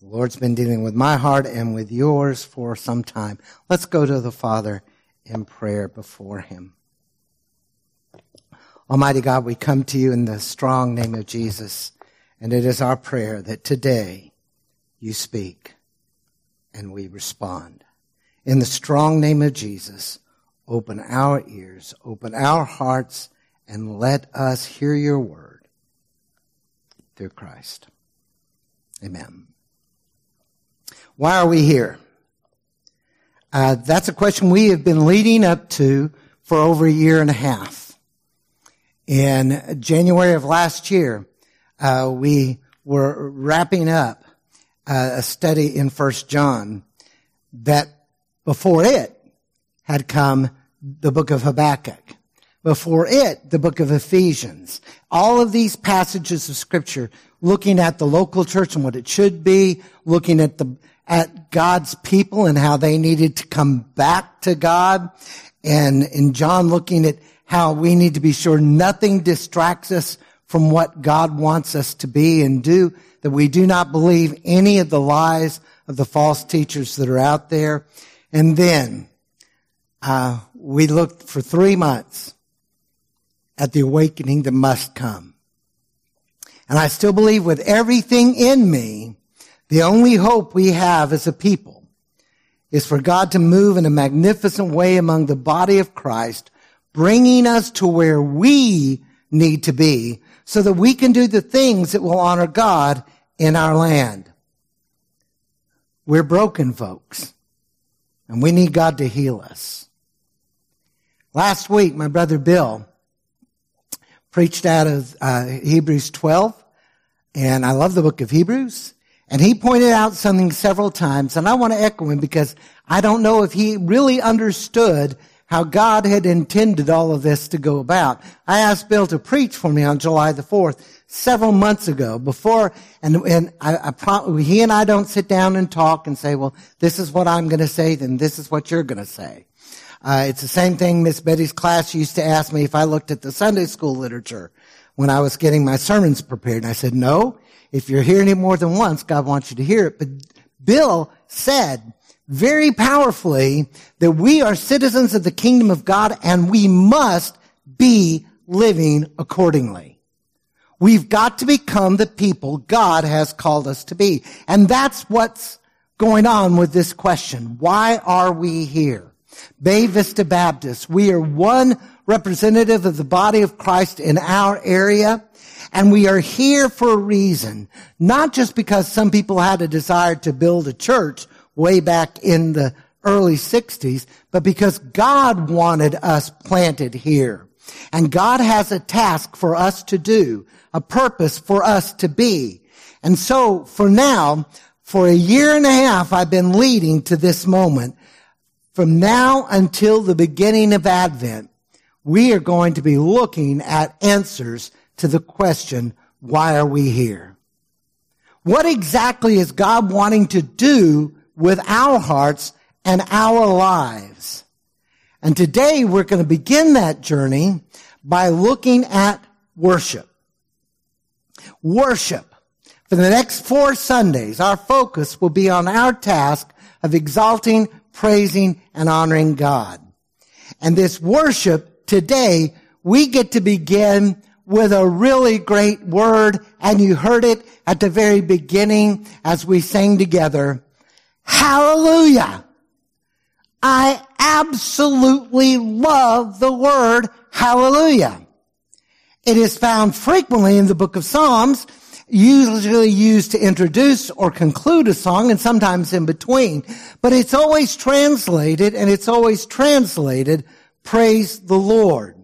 The Lord's been dealing with my heart and with yours for some time. Let's go to the Father in prayer before Him. Almighty God, we come to you in the strong name of Jesus, and it is our prayer that today you speak and we respond. In the strong name of Jesus, open our ears, open our hearts, and let us hear your word through Christ. Amen. Why are we here? Uh, that's a question we have been leading up to for over a year and a half. In January of last year, uh, we were wrapping up uh, a study in First John that before it had come the book of Habakkuk. Before it, the book of Ephesians. All of these passages of scripture looking at the local church and what it should be, looking at the at God's people and how they needed to come back to God. And in John looking at how we need to be sure nothing distracts us from what God wants us to be and do, that we do not believe any of the lies of the false teachers that are out there. And then, uh, we looked for three months at the awakening that must come. And I still believe with everything in me the only hope we have as a people is for God to move in a magnificent way among the body of Christ, bringing us to where we need to be so that we can do the things that will honor God in our land. We're broken folks and we need God to heal us. Last week, my brother Bill preached out of uh, Hebrews 12 and I love the book of Hebrews. And he pointed out something several times, and I want to echo him because I don't know if he really understood how God had intended all of this to go about. I asked Bill to preach for me on July the 4th several months ago before, and, and I, I, he and I don't sit down and talk and say, well, this is what I'm going to say, then this is what you're going to say. Uh, it's the same thing Miss Betty's class used to ask me if I looked at the Sunday school literature when I was getting my sermons prepared. And I said, no, if you're hearing it more than once, God wants you to hear it. But Bill said very powerfully that we are citizens of the kingdom of God and we must be living accordingly. We've got to become the people God has called us to be. And that's what's going on with this question. Why are we here? Bay Vista Baptist, we are one representative of the body of Christ in our area. And we are here for a reason, not just because some people had a desire to build a church way back in the early 60s, but because God wanted us planted here. And God has a task for us to do, a purpose for us to be. And so for now, for a year and a half, I've been leading to this moment. From now until the beginning of Advent, we are going to be looking at answers to the question, why are we here? What exactly is God wanting to do with our hearts and our lives? And today we're going to begin that journey by looking at worship. Worship. For the next four Sundays, our focus will be on our task of exalting, praising, and honoring God. And this worship today, we get to begin with a really great word and you heard it at the very beginning as we sang together. Hallelujah. I absolutely love the word hallelujah. It is found frequently in the book of Psalms, usually used to introduce or conclude a song and sometimes in between, but it's always translated and it's always translated praise the Lord.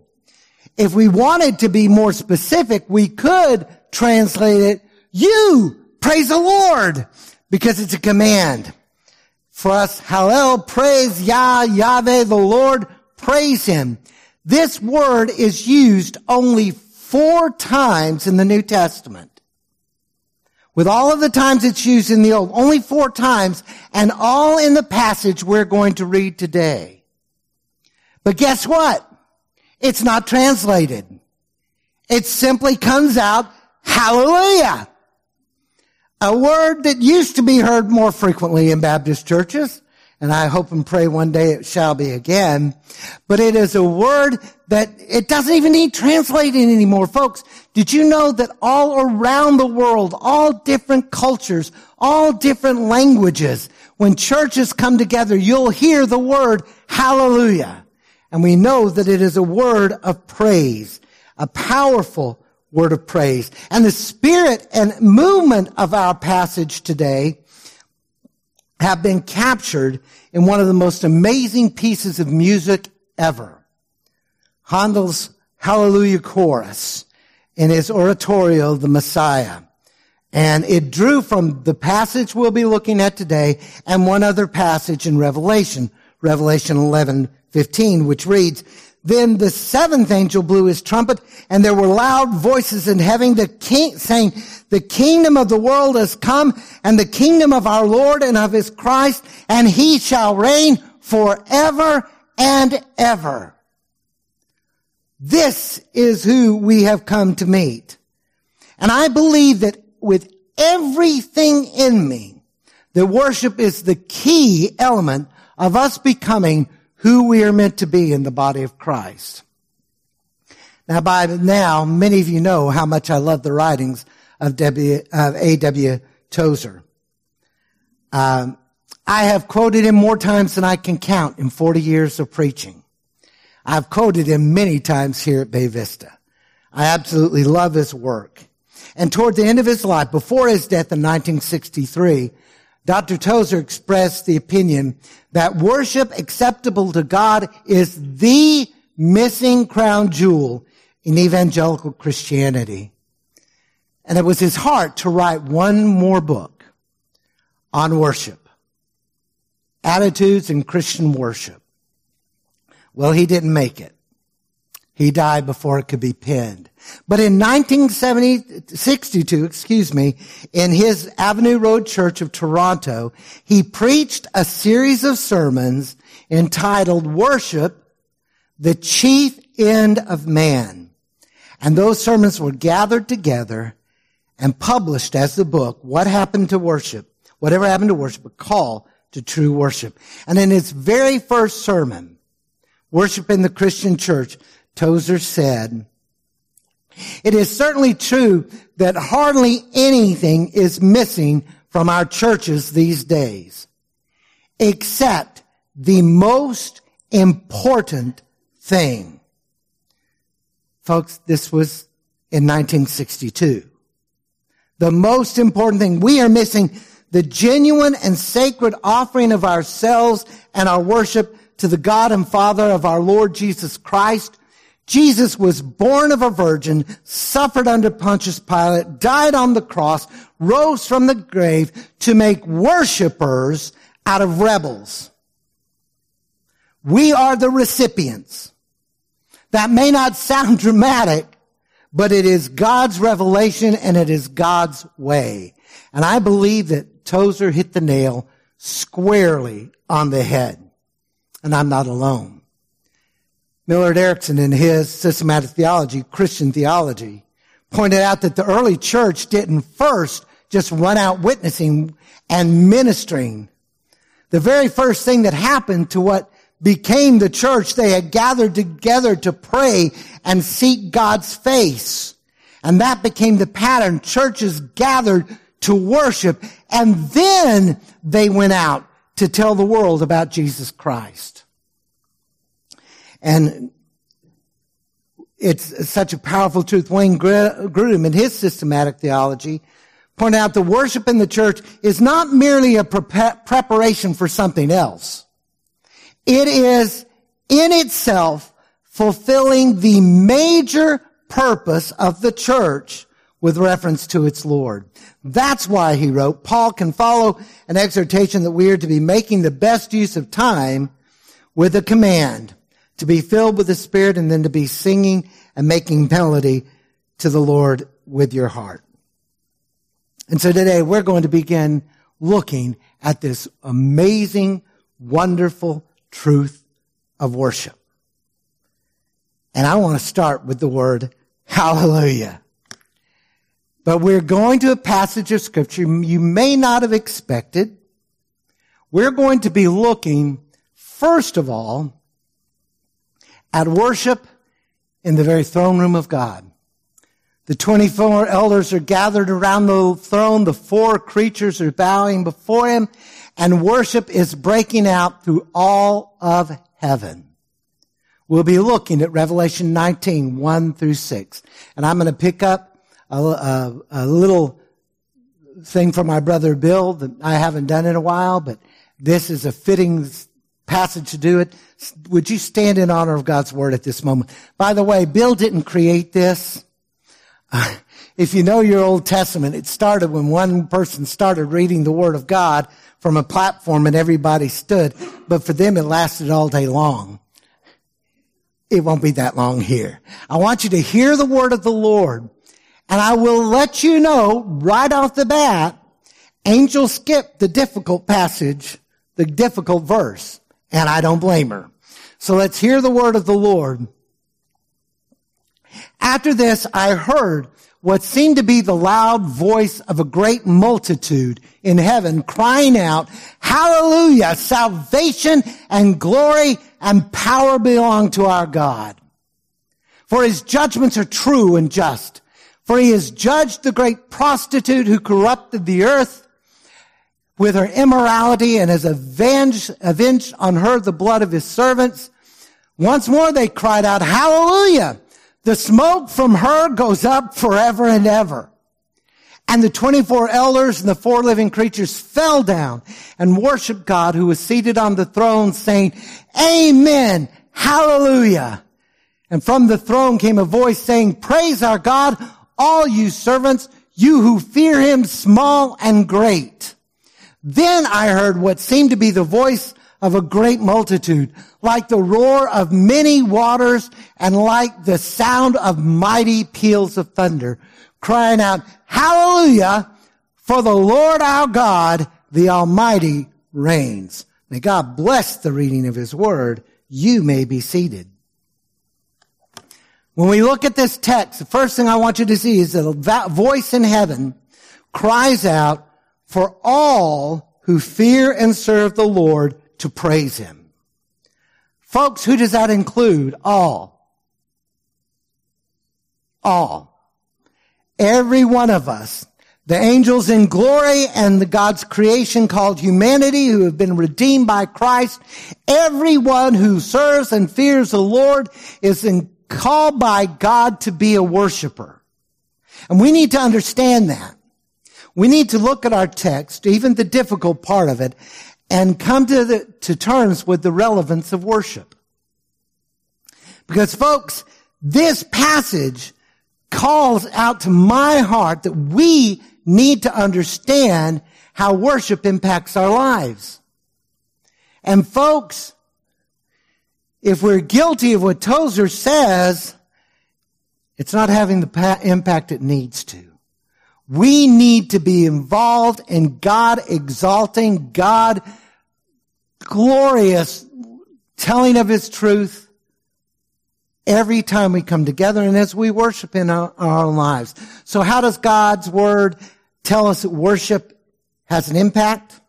If we wanted to be more specific, we could translate it, you praise the Lord, because it's a command. For us, Hallel, praise Yah, Yahweh, the Lord, praise Him. This word is used only four times in the New Testament. With all of the times it's used in the Old, only four times, and all in the passage we're going to read today. But guess what? It's not translated. It simply comes out, hallelujah. A word that used to be heard more frequently in Baptist churches, and I hope and pray one day it shall be again. But it is a word that it doesn't even need translating anymore. Folks, did you know that all around the world, all different cultures, all different languages, when churches come together, you'll hear the word hallelujah. And we know that it is a word of praise, a powerful word of praise. And the spirit and movement of our passage today have been captured in one of the most amazing pieces of music ever. Handel's Hallelujah Chorus in his oratorio, The Messiah. And it drew from the passage we'll be looking at today and one other passage in Revelation, Revelation 11, 15, which reads, then the seventh angel blew his trumpet and there were loud voices in heaven the king, saying, the kingdom of the world has come and the kingdom of our Lord and of his Christ and he shall reign forever and ever. This is who we have come to meet. And I believe that with everything in me, that worship is the key element of us becoming who we are meant to be in the body of Christ. Now, by now, many of you know how much I love the writings of, w, of A.W. Tozer. Um, I have quoted him more times than I can count in 40 years of preaching. I've quoted him many times here at Bay Vista. I absolutely love his work. And toward the end of his life, before his death in 1963, Dr. Tozer expressed the opinion that worship acceptable to God is the missing crown jewel in evangelical Christianity. And it was his heart to write one more book on worship. Attitudes in Christian worship. Well, he didn't make it. He died before it could be penned. But in 1962, excuse me, in his Avenue Road Church of Toronto, he preached a series of sermons entitled Worship, the Chief End of Man. And those sermons were gathered together and published as the book, What Happened to Worship? Whatever happened to worship, a call to true worship. And in his very first sermon, Worship in the Christian Church, Tozer said, it is certainly true that hardly anything is missing from our churches these days, except the most important thing. Folks, this was in 1962. The most important thing. We are missing the genuine and sacred offering of ourselves and our worship to the God and Father of our Lord Jesus Christ, Jesus was born of a virgin, suffered under Pontius Pilate, died on the cross, rose from the grave to make worshipers out of rebels. We are the recipients. That may not sound dramatic, but it is God's revelation and it is God's way. And I believe that Tozer hit the nail squarely on the head. And I'm not alone. Millard Erickson in his systematic theology, Christian theology, pointed out that the early church didn't first just run out witnessing and ministering. The very first thing that happened to what became the church, they had gathered together to pray and seek God's face. And that became the pattern. Churches gathered to worship and then they went out to tell the world about Jesus Christ. And it's such a powerful truth. Wayne Grudem in his systematic theology pointed out the worship in the church is not merely a pre- preparation for something else. It is in itself fulfilling the major purpose of the church with reference to its Lord. That's why he wrote, Paul can follow an exhortation that we are to be making the best use of time with a command to be filled with the Spirit and then to be singing and making melody to the Lord with your heart. And so today we're going to begin looking at this amazing, wonderful truth of worship. And I want to start with the word hallelujah. But we're going to a passage of scripture you may not have expected. We're going to be looking, first of all, at worship in the very throne room of God. The 24 elders are gathered around the throne. The four creatures are bowing before him and worship is breaking out through all of heaven. We'll be looking at Revelation 19, 1 through 6. And I'm going to pick up a, a, a little thing from my brother Bill that I haven't done in a while, but this is a fitting passage to do it. Would you stand in honor of God's word at this moment? By the way, Bill didn't create this. Uh, if you know your Old Testament, it started when one person started reading the Word of God from a platform and everybody stood, but for them it lasted all day long. It won't be that long here. I want you to hear the Word of the Lord, and I will let you know right off the bat, Angel skipped the difficult passage, the difficult verse, and I don't blame her. So let's hear the Word of the Lord. After this, I heard what seemed to be the loud voice of a great multitude in heaven crying out, hallelujah, salvation and glory and power belong to our God. For his judgments are true and just. For he has judged the great prostitute who corrupted the earth with her immorality and has avenged, avenged on her the blood of his servants. Once more they cried out, hallelujah. The smoke from her goes up forever and ever. And the 24 elders and the four living creatures fell down and worshiped God who was seated on the throne saying, Amen. Hallelujah. And from the throne came a voice saying, Praise our God, all you servants, you who fear him, small and great. Then I heard what seemed to be the voice of a great multitude, like the roar of many waters and like the sound of mighty peals of thunder, crying out, hallelujah, for the Lord our God, the Almighty reigns. May God bless the reading of his word. You may be seated. When we look at this text, the first thing I want you to see is that a voice in heaven cries out for all who fear and serve the Lord to praise him. Folks, who does that include? All. All. Every one of us. The angels in glory and the God's creation called humanity who have been redeemed by Christ. Everyone who serves and fears the Lord is in, called by God to be a worshiper. And we need to understand that. We need to look at our text, even the difficult part of it, and come to, the, to terms with the relevance of worship. Because folks, this passage calls out to my heart that we need to understand how worship impacts our lives. And folks, if we're guilty of what Tozer says, it's not having the impact it needs to. We need to be involved in God exalting, God glorious telling of His truth every time we come together and as we worship in our, our own lives. So how does God's Word tell us that worship has an impact?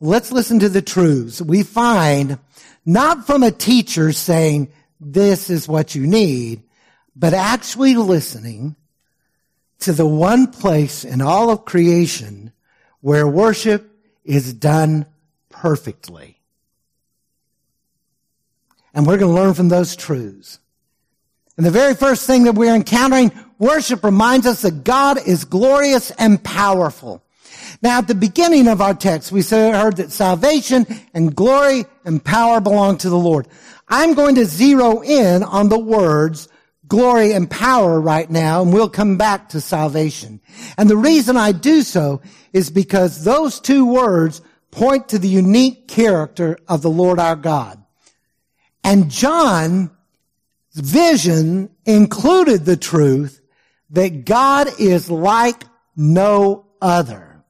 Let's listen to the truths we find not from a teacher saying, this is what you need, but actually listening to the one place in all of creation where worship is done perfectly. And we're going to learn from those truths. And the very first thing that we're encountering, worship reminds us that God is glorious and powerful. Now, at the beginning of our text, we heard that salvation and glory and power belong to the Lord. I'm going to zero in on the words glory and power right now, and we'll come back to salvation. And the reason I do so is because those two words point to the unique character of the Lord our God. And John's vision included the truth that God is like no other.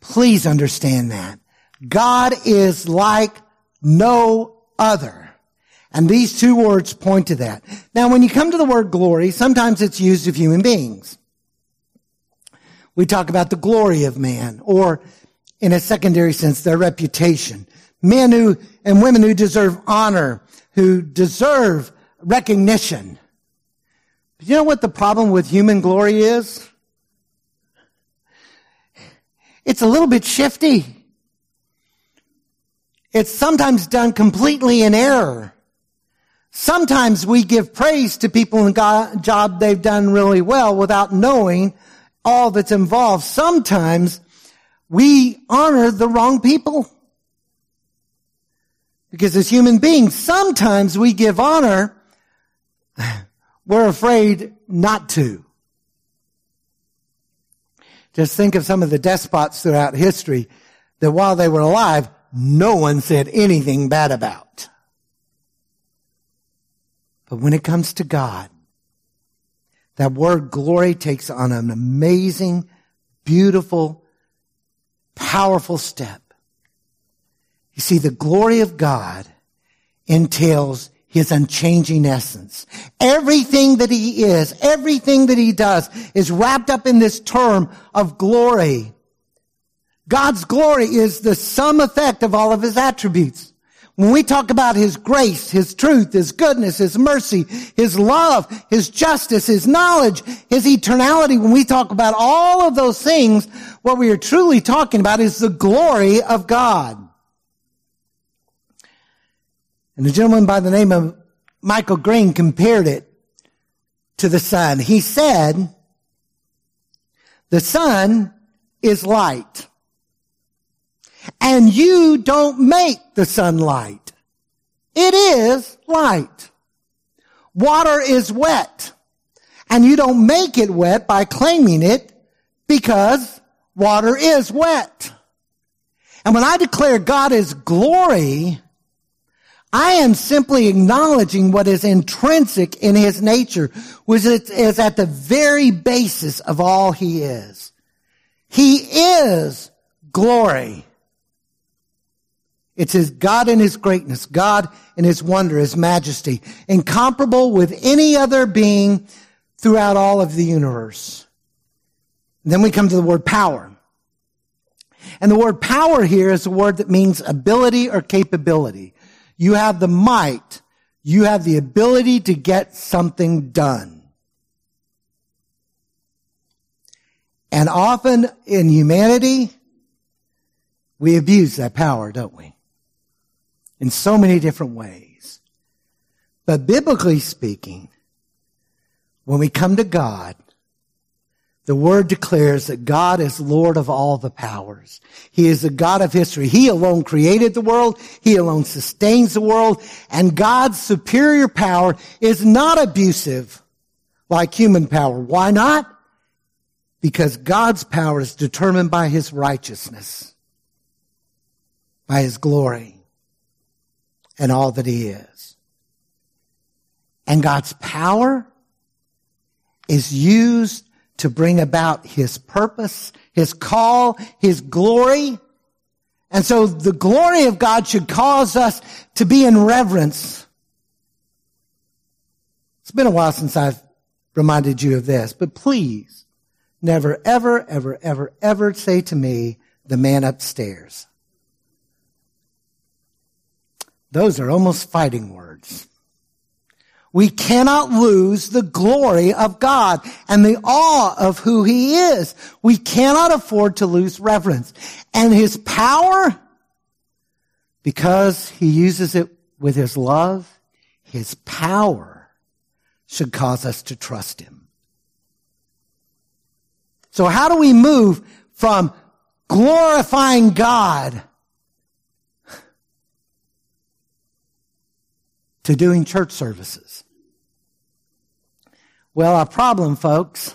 Please understand that. God is like no other. And these two words point to that. Now, when you come to the word glory, sometimes it's used of human beings. We talk about the glory of man, or in a secondary sense, their reputation. Men who, and women who deserve honor, who deserve recognition. But you know what the problem with human glory is? It's a little bit shifty. It's sometimes done completely in error. Sometimes we give praise to people in a job they've done really well without knowing all that's involved. Sometimes we honor the wrong people. Because as human beings, sometimes we give honor, we're afraid not to. Just think of some of the despots throughout history that while they were alive, no one said anything bad about. But when it comes to God, that word glory takes on an amazing, beautiful, powerful step. You see, the glory of God entails his unchanging essence. Everything that he is, everything that he does is wrapped up in this term of glory. God's glory is the sum effect of all of his attributes. When we talk about his grace, his truth, his goodness, his mercy, his love, his justice, his knowledge, his eternality, when we talk about all of those things, what we are truly talking about is the glory of God. And a gentleman by the name of Michael Green compared it to the sun. He said, the sun is light. And you don't make the sunlight. It is light. Water is wet. And you don't make it wet by claiming it because water is wet. And when I declare God is glory, I am simply acknowledging what is intrinsic in his nature, which is at the very basis of all he is. He is glory. It's says God in his greatness, God in his wonder, his majesty, incomparable with any other being throughout all of the universe. And then we come to the word power. And the word power here is a word that means ability or capability. You have the might. You have the ability to get something done. And often in humanity, we abuse that power, don't we? In so many different ways. But biblically speaking, when we come to God, the word declares that God is Lord of all the powers. He is the God of history. He alone created the world. He alone sustains the world. And God's superior power is not abusive like human power. Why not? Because God's power is determined by his righteousness, by his glory, and all that he is. And God's power is used to bring about his purpose, his call, his glory. And so the glory of God should cause us to be in reverence. It's been a while since I've reminded you of this, but please never, ever, ever, ever, ever say to me, the man upstairs. Those are almost fighting words. We cannot lose the glory of God and the awe of who he is. We cannot afford to lose reverence. And his power, because he uses it with his love, his power should cause us to trust him. So how do we move from glorifying God to doing church services? Well, our problem, folks,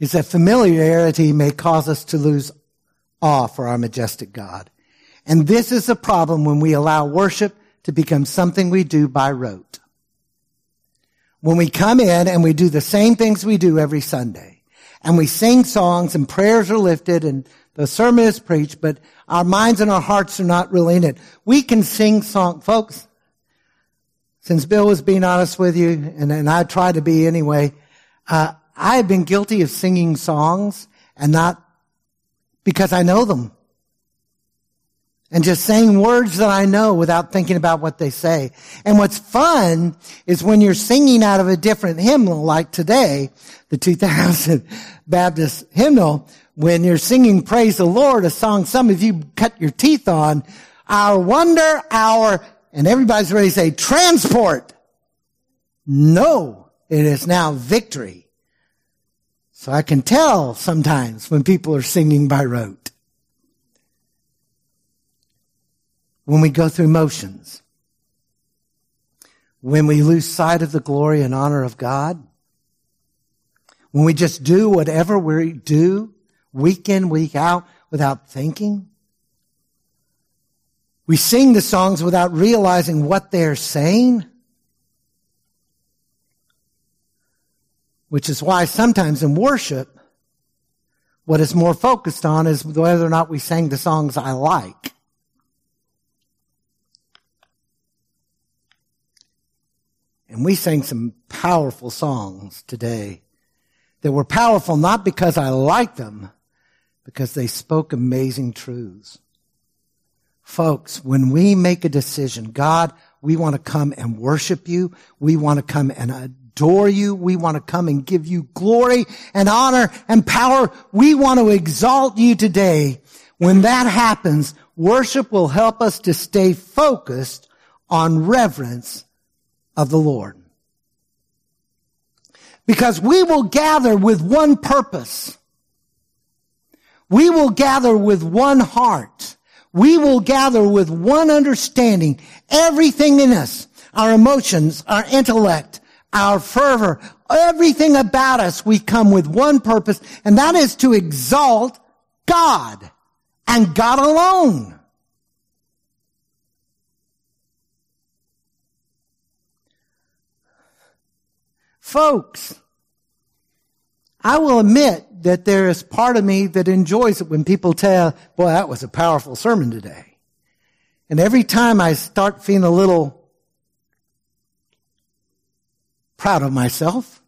is that familiarity may cause us to lose awe for our majestic God. And this is a problem when we allow worship to become something we do by rote. When we come in and we do the same things we do every Sunday, and we sing songs and prayers are lifted and the sermon is preached, but our minds and our hearts are not really in it. We can sing song, folks. Since Bill was being honest with you, and, and I try to be anyway, uh, I have been guilty of singing songs and not because I know them. And just saying words that I know without thinking about what they say. And what's fun is when you're singing out of a different hymnal, like today, the 2000 Baptist hymnal, when you're singing Praise the Lord, a song some of you cut your teeth on, our wonder, our, and everybody's ready to say transport. No, it is now victory. So I can tell sometimes when people are singing by rote. When we go through motions. When we lose sight of the glory and honor of God. When we just do whatever we do week in, week out without thinking. We sing the songs without realizing what they're saying. Which is why sometimes in worship, what is more focused on is whether or not we sang the songs I like. And we sang some powerful songs today that were powerful not because I liked them, because they spoke amazing truths. Folks, when we make a decision, God, we want to come and worship you. We want to come and adore you. We want to come and give you glory and honor and power. We want to exalt you today. When that happens, worship will help us to stay focused on reverence of the Lord. Because we will gather with one purpose. We will gather with one heart. We will gather with one understanding. Everything in us, our emotions, our intellect, our fervor, everything about us, we come with one purpose, and that is to exalt God and God alone. Folks, I will admit that there is part of me that enjoys it when people tell, boy, that was a powerful sermon today. And every time I start feeling a little proud of myself.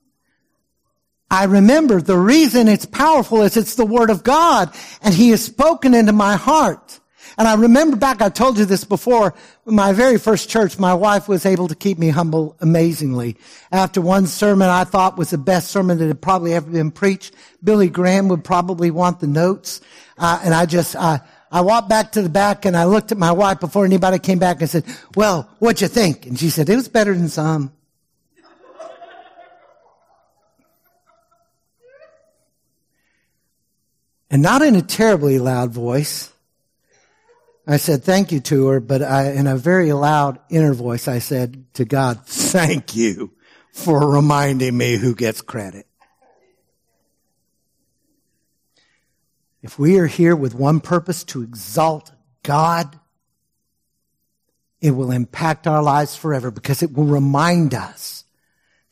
I remember the reason it's powerful is it's the word of God and he has spoken into my heart. And I remember back, I told you this before, my very first church, my wife was able to keep me humble amazingly. After one sermon I thought was the best sermon that had probably ever been preached, Billy Graham would probably want the notes. Uh, and I just, uh, I walked back to the back and I looked at my wife before anybody came back and said, well, what'd you think? And she said, it was better than some. and not in a terribly loud voice. I said thank you to her, but I, in a very loud inner voice, I said to God, thank you for reminding me who gets credit. If we are here with one purpose to exalt God, it will impact our lives forever because it will remind us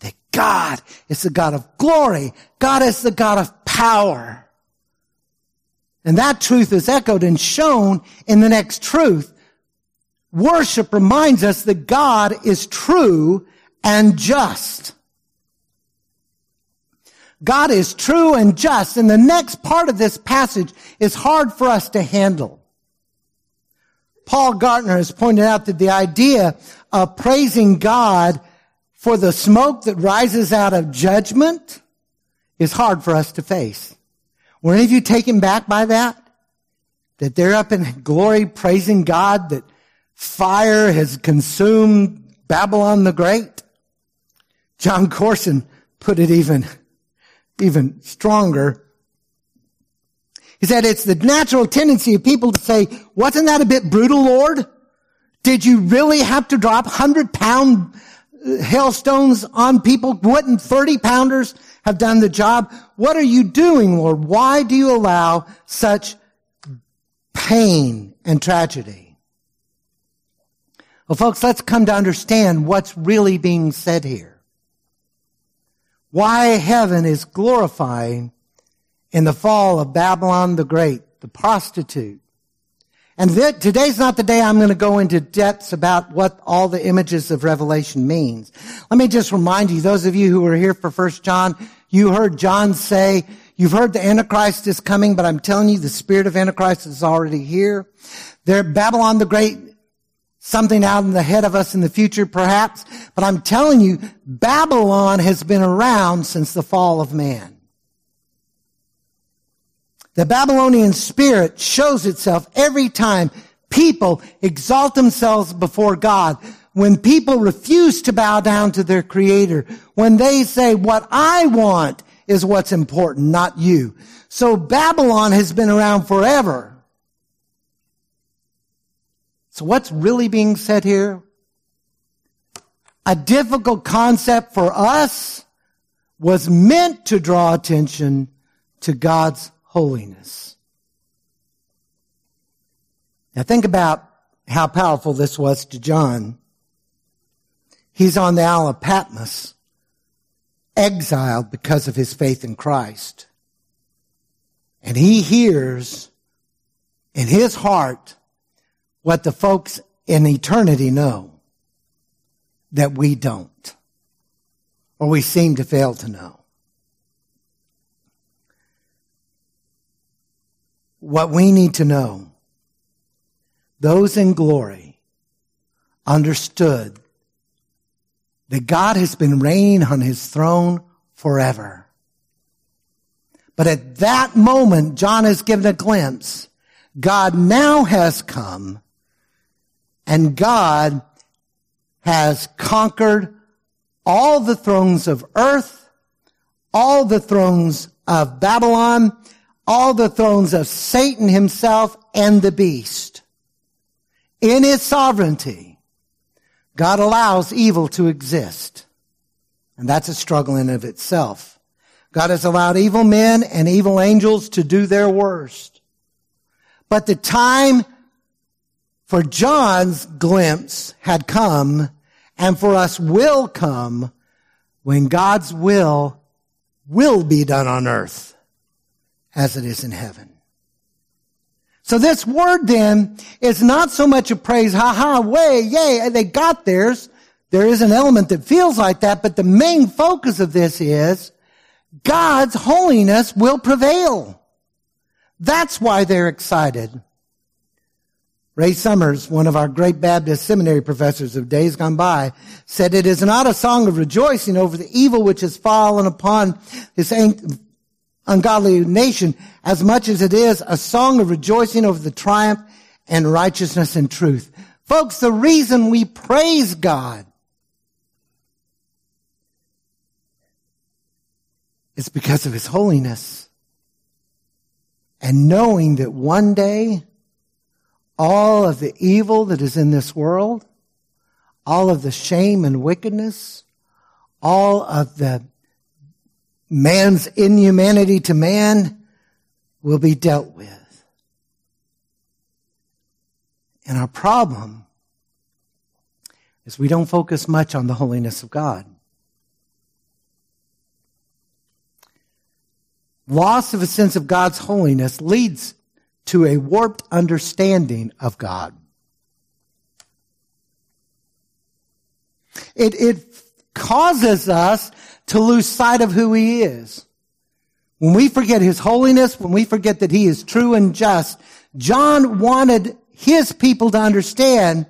that God is the God of glory. God is the God of power. And that truth is echoed and shown in the next truth. Worship reminds us that God is true and just. God is true and just. And the next part of this passage is hard for us to handle. Paul Gardner has pointed out that the idea of praising God for the smoke that rises out of judgment is hard for us to face. Were any of you taken back by that? That they're up in glory praising God that fire has consumed Babylon the Great? John Courson put it even, even stronger. He said it's the natural tendency of people to say, wasn't that a bit brutal, Lord? Did you really have to drop hundred pound hailstones on people? Wouldn't 30 pounders have done the job? What are you doing, Lord? Why do you allow such pain and tragedy? Well, folks, let's come to understand what's really being said here. Why heaven is glorifying in the fall of Babylon the Great, the prostitute, And th- today's not the day I'm going to go into depths about what all the images of Revelation means. Let me just remind you, those of you who were here for First John, you heard John say, you've heard the Antichrist is coming, but I'm telling you, the spirit of Antichrist is already here. There, Babylon the Great, something out in the head of us in the future, perhaps. But I'm telling you, Babylon has been around since the fall of man. The Babylonian spirit shows itself every time people exalt themselves before God. When people refuse to bow down to their creator. When they say, what I want is what's important, not you. So Babylon has been around forever. So what's really being said here? A difficult concept for us was meant to draw attention to God's holiness. Now think about how powerful this was to John. He's on the Isle of Patmos, exiled because of his faith in Christ. And he hears in his heart what the folks in eternity know that we don't, or we seem to fail to know. What we need to know. Those in glory understood that God has been reigning on his throne forever. But at that moment, John is given a glimpse. God now has come and God has conquered all the thrones of earth, all the thrones of Babylon, all the thrones of Satan himself and the beast. In his sovereignty, God allows evil to exist. And that's a struggle in of itself. God has allowed evil men and evil angels to do their worst. But the time for John's glimpse had come and for us will come when God's will will be done on earth as it is in heaven. So this word then is not so much a praise, ha ha, way, yay, they got theirs. There is an element that feels like that, but the main focus of this is God's holiness will prevail. That's why they're excited. Ray Summers, one of our great Baptist seminary professors of days gone by, said it is not a song of rejoicing over the evil which has fallen upon his ungodly nation as much as it is a song of rejoicing over the triumph and righteousness and truth. Folks, the reason we praise God is because of His holiness. And knowing that one day, all of the evil that is in this world, all of the shame and wickedness, all of the man's inhumanity to man will be dealt with. And our problem is we don't focus much on the holiness of God. Loss of a sense of God's holiness leads to a warped understanding of God. It, it causes us to lose sight of who he is. When we forget his holiness, when we forget that he is true and just, John wanted his people to understand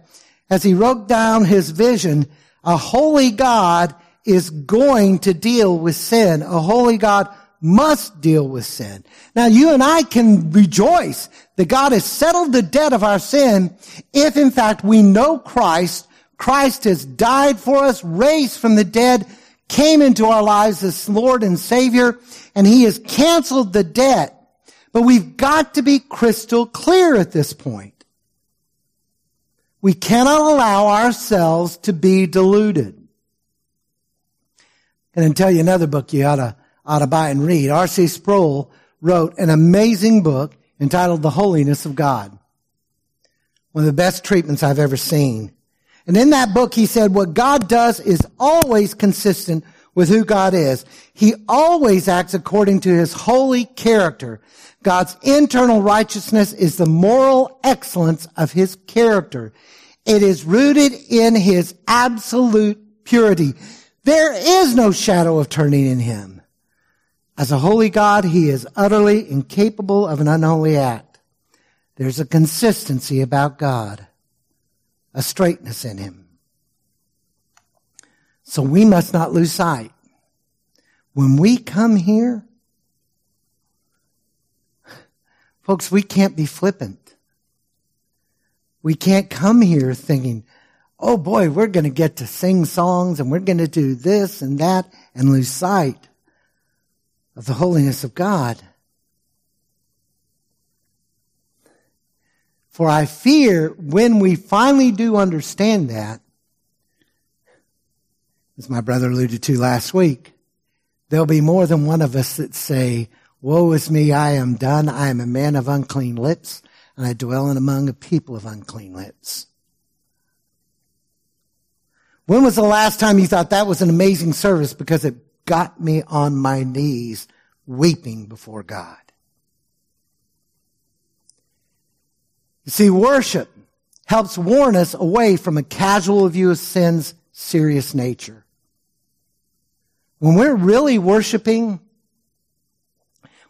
as he wrote down his vision, a holy God is going to deal with sin. A holy God must deal with sin. Now you and I can rejoice that God has settled the debt of our sin if in fact we know Christ. Christ has died for us, raised from the dead, came into our lives as Lord and Savior, and He has canceled the debt. But we've got to be crystal clear at this point. We cannot allow ourselves to be deluded. And then tell you another book you ought to, ought to buy and read. R.C. Sproul wrote an amazing book entitled The Holiness of God. One of the best treatments I've ever seen. And in that book, he said, what God does is always consistent with who God is. He always acts according to his holy character. God's internal righteousness is the moral excellence of his character. It is rooted in his absolute purity. There is no shadow of turning in him. As a holy God, he is utterly incapable of an unholy act. There's a consistency about God, a straightness in him. So we must not lose sight. When we come here, folks, we can't be flippant. We can't come here thinking, oh boy, we're going to get to sing songs and we're going to do this and that and lose sight of the holiness of God. For I fear when we finally do understand that, as my brother alluded to last week, there'll be more than one of us that say, Woe is me, I am done. I am a man of unclean lips, and I dwell in among a people of unclean lips. When was the last time you thought that was an amazing service because it got me on my knees weeping before God? You see, worship helps warn us away from a casual view of sin's serious nature. When we're really worshiping,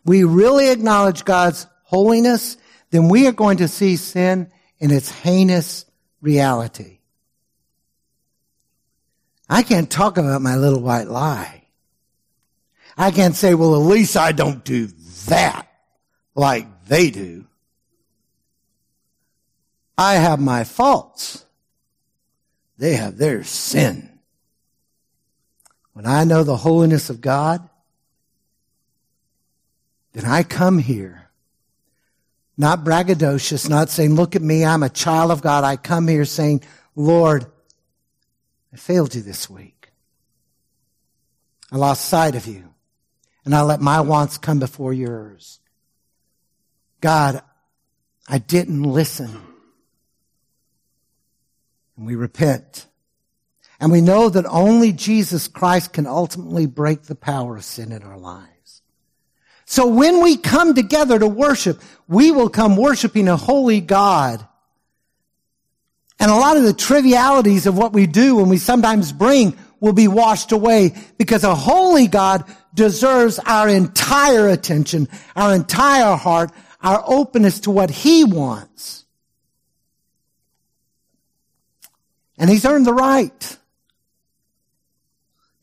we really acknowledge God's holiness, then we are going to see sin in its heinous reality. I can't talk about my little white lie. I can't say, well, at least I don't do that like they do. I have my faults. They have their sin. When I know the holiness of God, then I come here not braggadocious, not saying, look at me, I'm a child of God. I come here saying, Lord, I failed you this week. I lost sight of you and I let my wants come before yours. God, I didn't listen. And we repent. And we know that only Jesus Christ can ultimately break the power of sin in our lives. So when we come together to worship, we will come worshiping a holy God. And a lot of the trivialities of what we do and we sometimes bring will be washed away because a holy God deserves our entire attention, our entire heart, our openness to what he wants. And he's earned the right.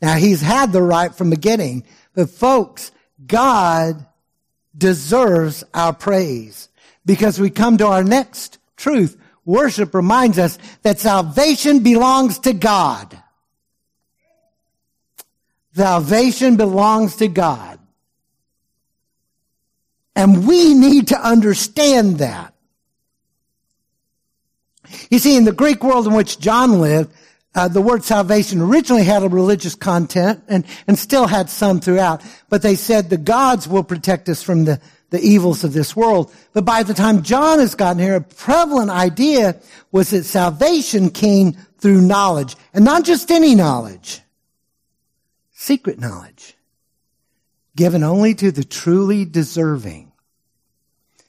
Now he's had the right from beginning, but folks, God deserves our praise because we come to our next truth. Worship reminds us that salvation belongs to God. Salvation belongs to God. And we need to understand that. You see, in the Greek world in which John lived, uh, the word salvation originally had a religious content and, and still had some throughout, but they said the gods will protect us from the, the evils of this world. But by the time John has gotten here, a prevalent idea was that salvation came through knowledge, and not just any knowledge, secret knowledge, given only to the truly deserving.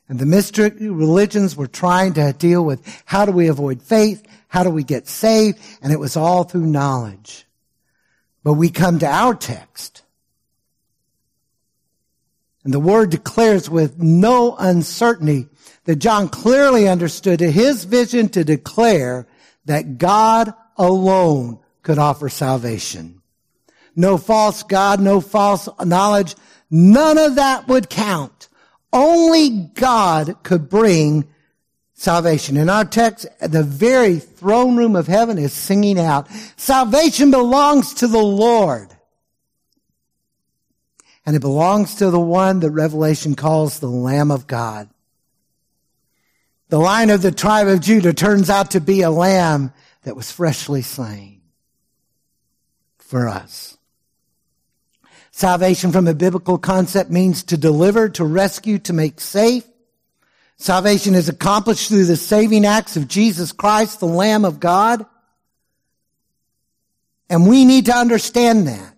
And the mystery religions were trying to deal with how do we avoid faith? How do we get saved? And it was all through knowledge. But we come to our text. And the word declares with no uncertainty that John clearly understood his vision to declare that God alone could offer salvation. No false God, no false knowledge. None of that would count. Only God could bring salvation. In our text, the very throne room of heaven is singing out, salvation belongs to the Lord. And it belongs to the one that Revelation calls the Lamb of God. The lion of the tribe of Judah turns out to be a lamb that was freshly slain for us. Salvation from a biblical concept means to deliver, to rescue, to make safe, Salvation is accomplished through the saving acts of Jesus Christ, the Lamb of God. And we need to understand that.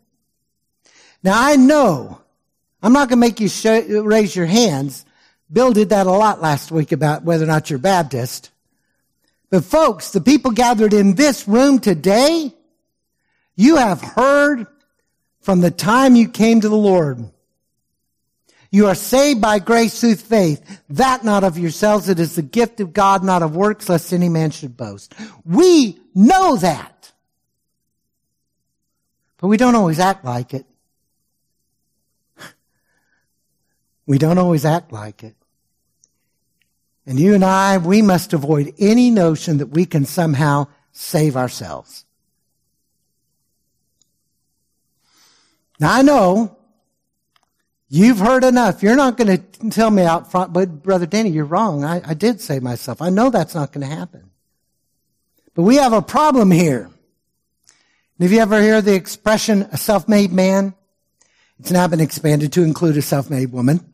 Now I know, I'm not going to make you show, raise your hands. Bill did that a lot last week about whether or not you're Baptist. But folks, the people gathered in this room today, you have heard from the time you came to the Lord. You are saved by grace through faith, that not of yourselves. It is the gift of God, not of works, lest any man should boast. We know that. But we don't always act like it. We don't always act like it. And you and I, we must avoid any notion that we can somehow save ourselves. Now I know you've heard enough. You're not going to tell me out front, but Brother Danny, you're wrong. I, I did say myself. I know that's not going to happen. But we have a problem here. And Have you ever heard the expression a self-made man? It's now been expanded to include a self-made woman.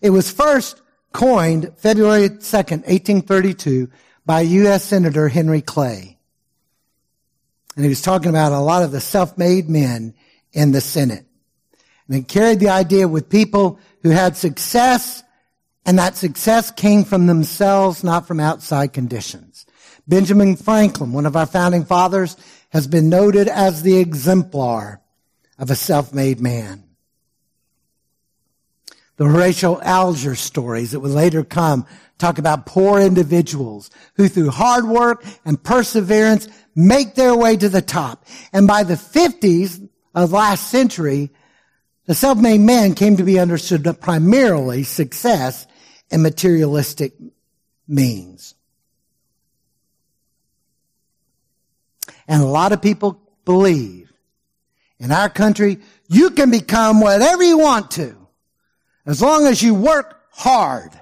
It was first coined February 2nd, 1832 by U.S. Senator Henry Clay. And he was talking about a lot of the self-made men in the Senate. And it carried the idea with people who had success and that success came from themselves, not from outside conditions. Benjamin Franklin, one of our founding fathers, has been noted as the exemplar of a self-made man. The Horatio Alger stories that would later come talk about poor individuals who through hard work and perseverance make their way to the top. And by the 50s of last century, the self-made man came to be understood primarily success in materialistic means. And a lot of people believe in our country, you can become whatever you want to. As long as you work hard,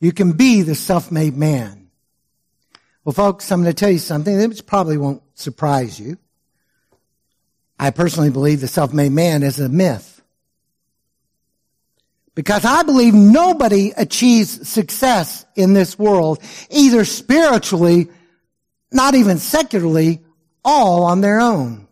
you can be the self-made man. Well, folks, I'm going to tell you something that probably won't surprise you. I personally believe the self-made man is a myth. Because I believe nobody achieves success in this world, either spiritually, not even secularly, all on their own.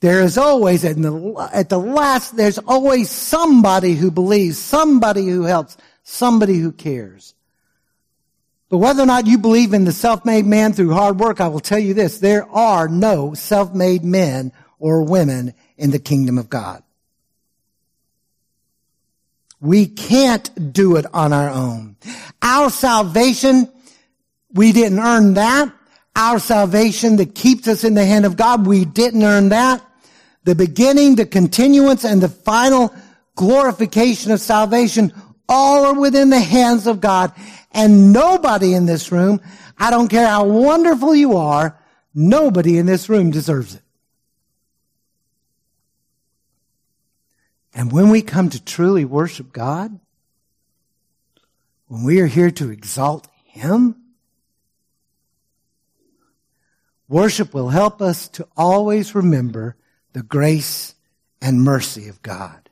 There is always, at the, at the last, there's always somebody who believes, somebody who helps, somebody who cares. But whether or not you believe in the self-made man through hard work, I will tell you this, there are no self-made men or women in the kingdom of God. We can't do it on our own. Our salvation, we didn't earn that. Our salvation that keeps us in the hand of God, we didn't earn that. The beginning, the continuance, and the final glorification of salvation all are within the hands of God. And nobody in this room, I don't care how wonderful you are, nobody in this room deserves it. And when we come to truly worship God, when we are here to exalt Him, worship will help us to always remember the grace and mercy of God.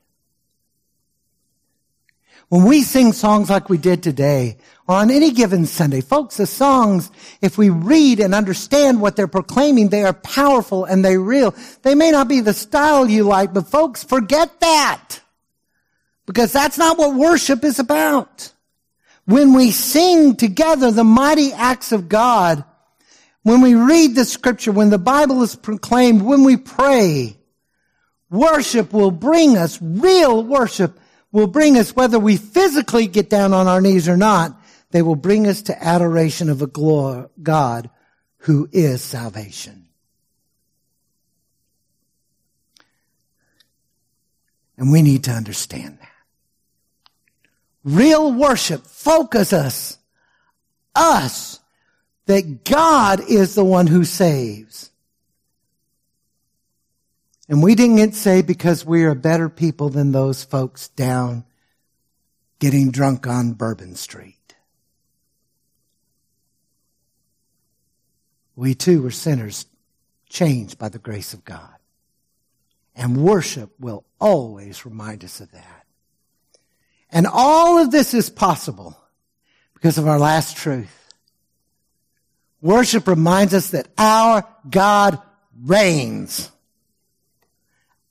When we sing songs like we did today, or on any given Sunday, folks, the songs, if we read and understand what they're proclaiming, they are powerful and they're real. They may not be the style you like, but folks, forget that. Because that's not what worship is about. When we sing together the mighty acts of God, when we read the scripture, when the Bible is proclaimed, when we pray, worship will bring us, real worship will bring us, whether we physically get down on our knees or not, they will bring us to adoration of a God who is salvation. And we need to understand that. Real worship focus us, us that God is the one who saves. And we didn't get saved because we are better people than those folks down getting drunk on Bourbon Street. We too were sinners changed by the grace of God. And worship will always remind us of that. And all of this is possible because of our last truth. Worship reminds us that our God reigns.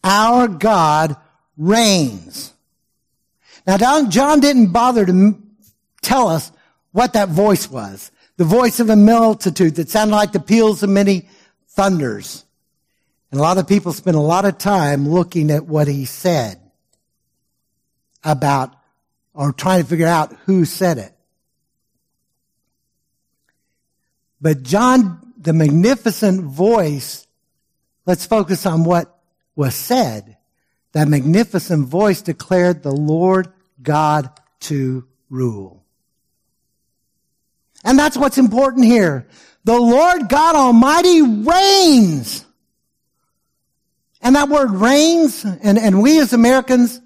Our God reigns. Now, John didn't bother to tell us what that voice was. The voice of a multitude that sounded like the peals of many thunders. And a lot of people spend a lot of time looking at what he said about or trying to figure out who said it. But John, the magnificent voice, let's focus on what was said. That magnificent voice declared the Lord God to rule. And that's what's important here. The Lord God Almighty reigns. And that word reigns, and, and we as Americans,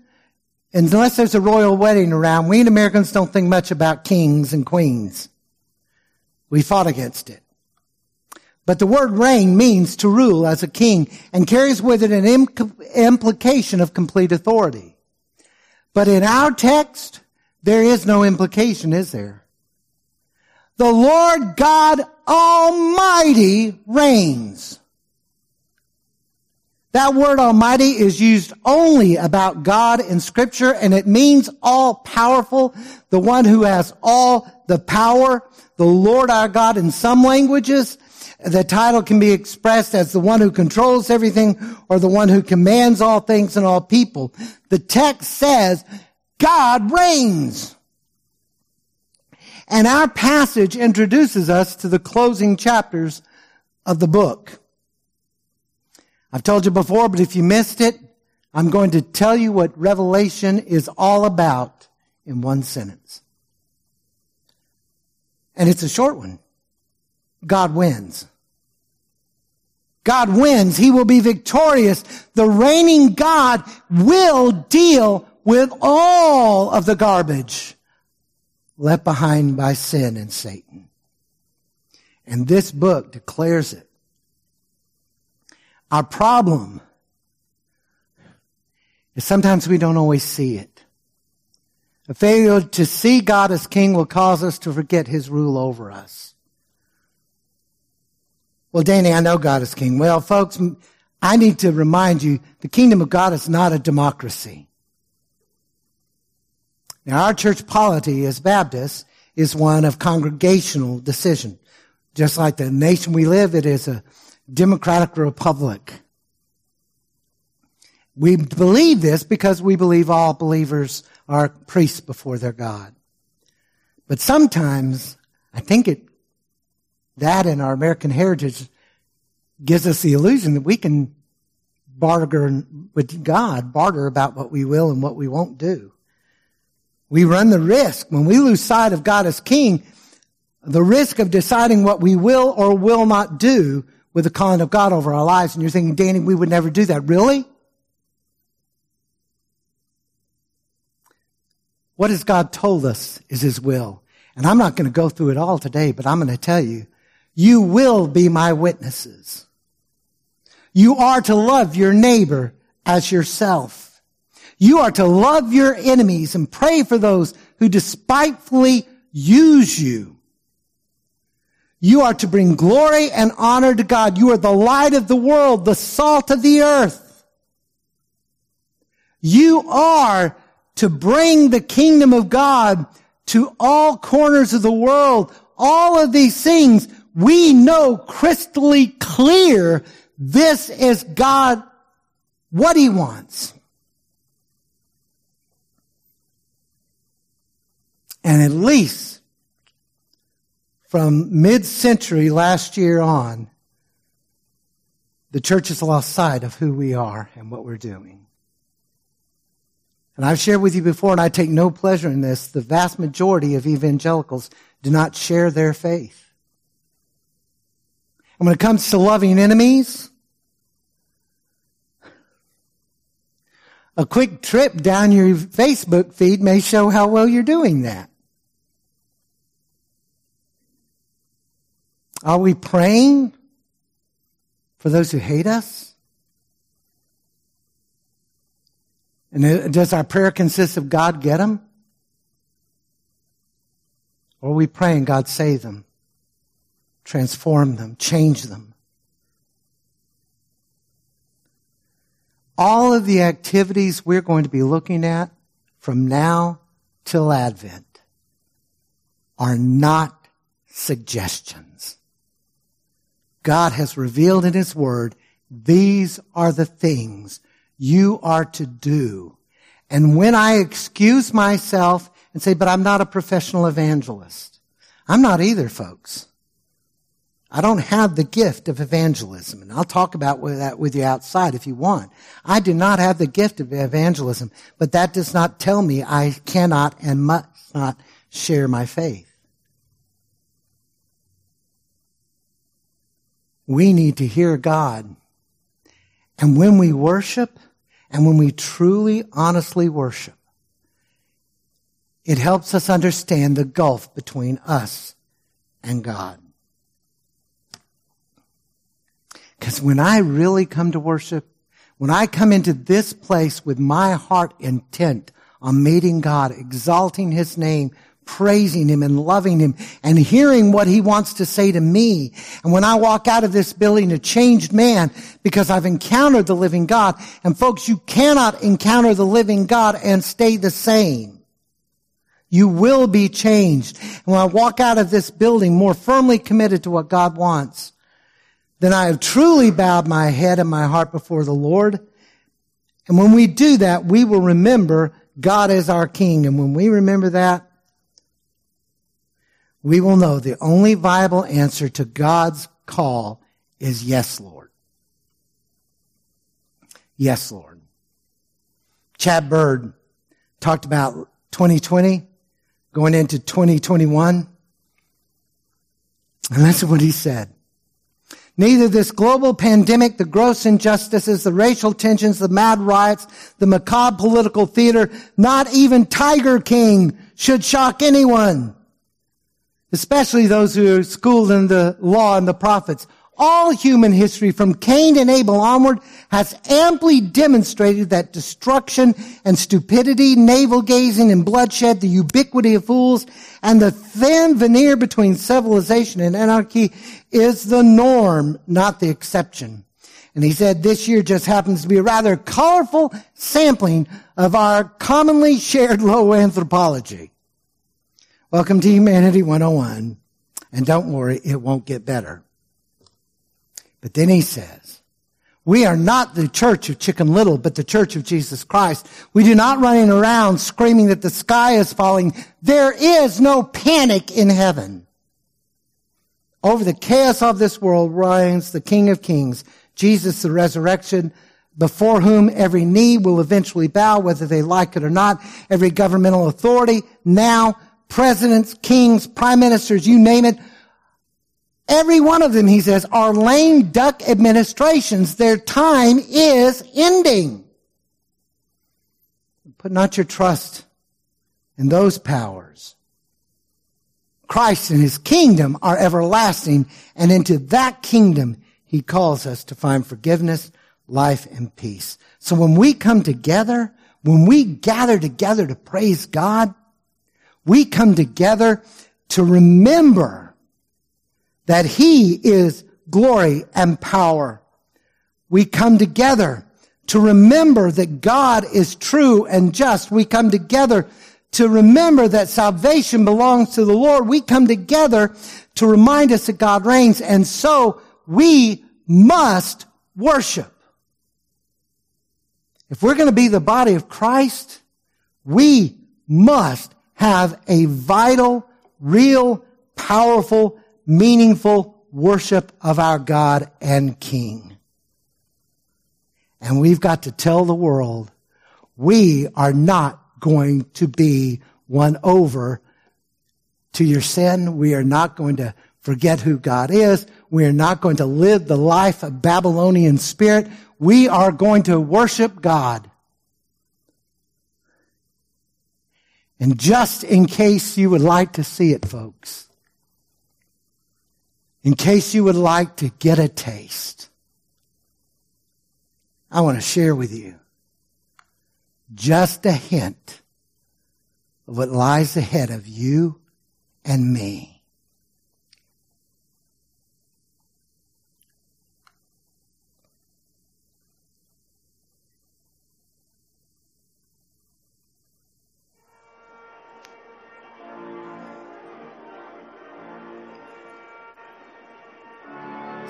unless there's a royal wedding around, we Americans don't think much about kings and queens. We fought against it. But the word reign means to rule as a king and carries with it an implication of complete authority. But in our text, there is no implication, is there? The Lord God Almighty reigns. That word Almighty is used only about God in scripture and it means all powerful, the one who has all the power, the Lord our God in some languages. The title can be expressed as the one who controls everything or the one who commands all things and all people. The text says God reigns. And our passage introduces us to the closing chapters of the book. I've told you before, but if you missed it, I'm going to tell you what Revelation is all about in one sentence. And it's a short one. God wins. God wins. He will be victorious. The reigning God will deal with all of the garbage left behind by sin and Satan. And this book declares it. Our problem is sometimes we don't always see it. A failure to see God as king will cause us to forget his rule over us. Well, Danny, I know God is king. Well, folks, I need to remind you the kingdom of God is not a democracy. Now, our church polity as Baptists is one of congregational decision. Just like the nation we live, it is a democratic republic. We believe this because we believe all believers are priests before their God. But sometimes I think it, that in our American heritage gives us the illusion that we can barter with God, barter about what we will and what we won't do. We run the risk when we lose sight of God as king, the risk of deciding what we will or will not do with the calling of God over our lives. And you're thinking, Danny, we would never do that. Really? What has God told us is His will? And I'm not going to go through it all today, but I'm going to tell you, you will be my witnesses. You are to love your neighbor as yourself. You are to love your enemies and pray for those who despitefully use you. You are to bring glory and honor to God. You are the light of the world, the salt of the earth. You are to bring the kingdom of God to all corners of the world. All of these things we know crystally clear this is God, what He wants. And at least from mid-century last year on, the church has lost sight of who we are and what we're doing. And I've shared with you before, and I take no pleasure in this, the vast majority of evangelicals do not share their faith. And when it comes to loving enemies, a quick trip down your Facebook feed may show how well you're doing that. Are we praying for those who hate us? And does our prayer consist of God get them? Or are we praying God save them, transform them, change them? all of the activities we're going to be looking at from now till Advent are not suggestions. God has revealed in His Word, these are the things you are to do. And when I excuse myself and say, but I'm not a professional evangelist. I'm not either, folks. I don't have the gift of evangelism, and I'll talk about that with you outside if you want. I do not have the gift of evangelism, but that does not tell me I cannot and must not share my faith. We need to hear God. And when we worship, and when we truly, honestly worship, it helps us understand the gulf between us and God. Because when I really come to worship, when I come into this place with my heart intent on meeting God, exalting His name, praising Him and loving Him and hearing what He wants to say to me. And when I walk out of this building a changed man because I've encountered the living God. And folks, you cannot encounter the living God and stay the same. You will be changed. And when I walk out of this building more firmly committed to what God wants, then I have truly bowed my head and my heart before the Lord. And when we do that, we will remember God is our King. And when we remember that, we will know the only viable answer to God's call is yes, Lord. Yes, Lord. Chad Bird talked about 2020 going into 2021. And that's what he said. Neither this global pandemic, the gross injustices, the racial tensions, the mad riots, the macabre political theater, not even Tiger King should shock anyone. Especially those who are schooled in the law and the prophets. All human history from Cain and Abel onward has amply demonstrated that destruction and stupidity, navel gazing and bloodshed, the ubiquity of fools, and the thin veneer between civilization and anarchy is the norm, not the exception. And he said this year just happens to be a rather colorful sampling of our commonly shared low anthropology. Welcome to Humanity 101. And don't worry, it won't get better. But then he says, we are not the church of Chicken Little, but the church of Jesus Christ. We do not running around screaming that the sky is falling. There is no panic in heaven. Over the chaos of this world reigns the King of Kings, Jesus the resurrection, before whom every knee will eventually bow, whether they like it or not. Every governmental authority, now, presidents, kings, prime ministers, you name it, Every one of them, he says, are lame duck administrations. Their time is ending. Put not your trust in those powers. Christ and his kingdom are everlasting, and into that kingdom he calls us to find forgiveness, life, and peace. So when we come together, when we gather together to praise God, we come together to remember that he is glory and power. We come together to remember that God is true and just. We come together to remember that salvation belongs to the Lord. We come together to remind us that God reigns. And so we must worship. If we're going to be the body of Christ, we must have a vital, real, powerful meaningful worship of our God and King. And we've got to tell the world we are not going to be won over to your sin. We are not going to forget who God is. We are not going to live the life of Babylonian spirit. We are going to worship God. And just in case you would like to see it, folks, in case you would like to get a taste, I want to share with you just a hint of what lies ahead of you and me.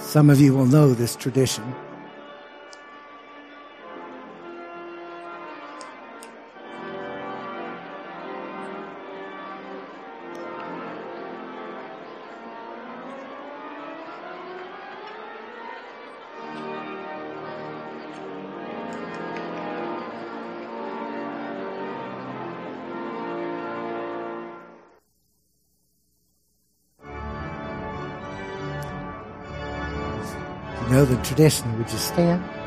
Some of you will know this tradition. The tradition. Would you stand?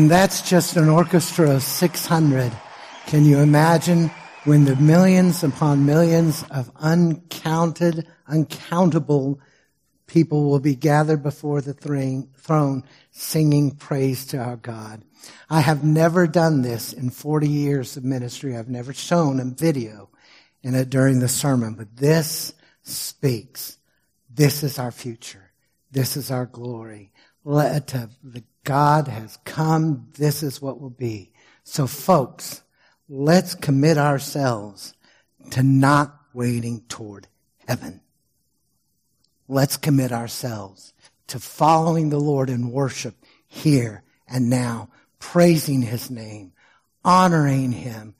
And that's just an orchestra of 600. Can you imagine when the millions upon millions of uncounted, uncountable people will be gathered before the throne singing praise to our God. I have never done this in 40 years of ministry. I've never shown a video in it during the sermon, but this speaks. This is our future. This is our glory. Let the God has come. This is what will be. So folks, let's commit ourselves to not waiting toward heaven. Let's commit ourselves to following the Lord in worship here and now, praising his name, honoring him,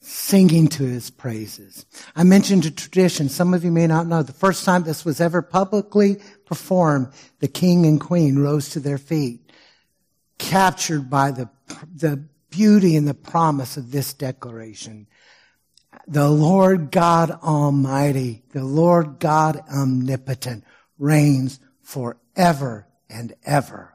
singing to his praises. I mentioned a tradition. Some of you may not know. The first time this was ever publicly performed, the king and queen rose to their feet, captured by the, the beauty and the promise of this declaration the Lord God Almighty, the Lord God Omnipotent reigns forever and ever.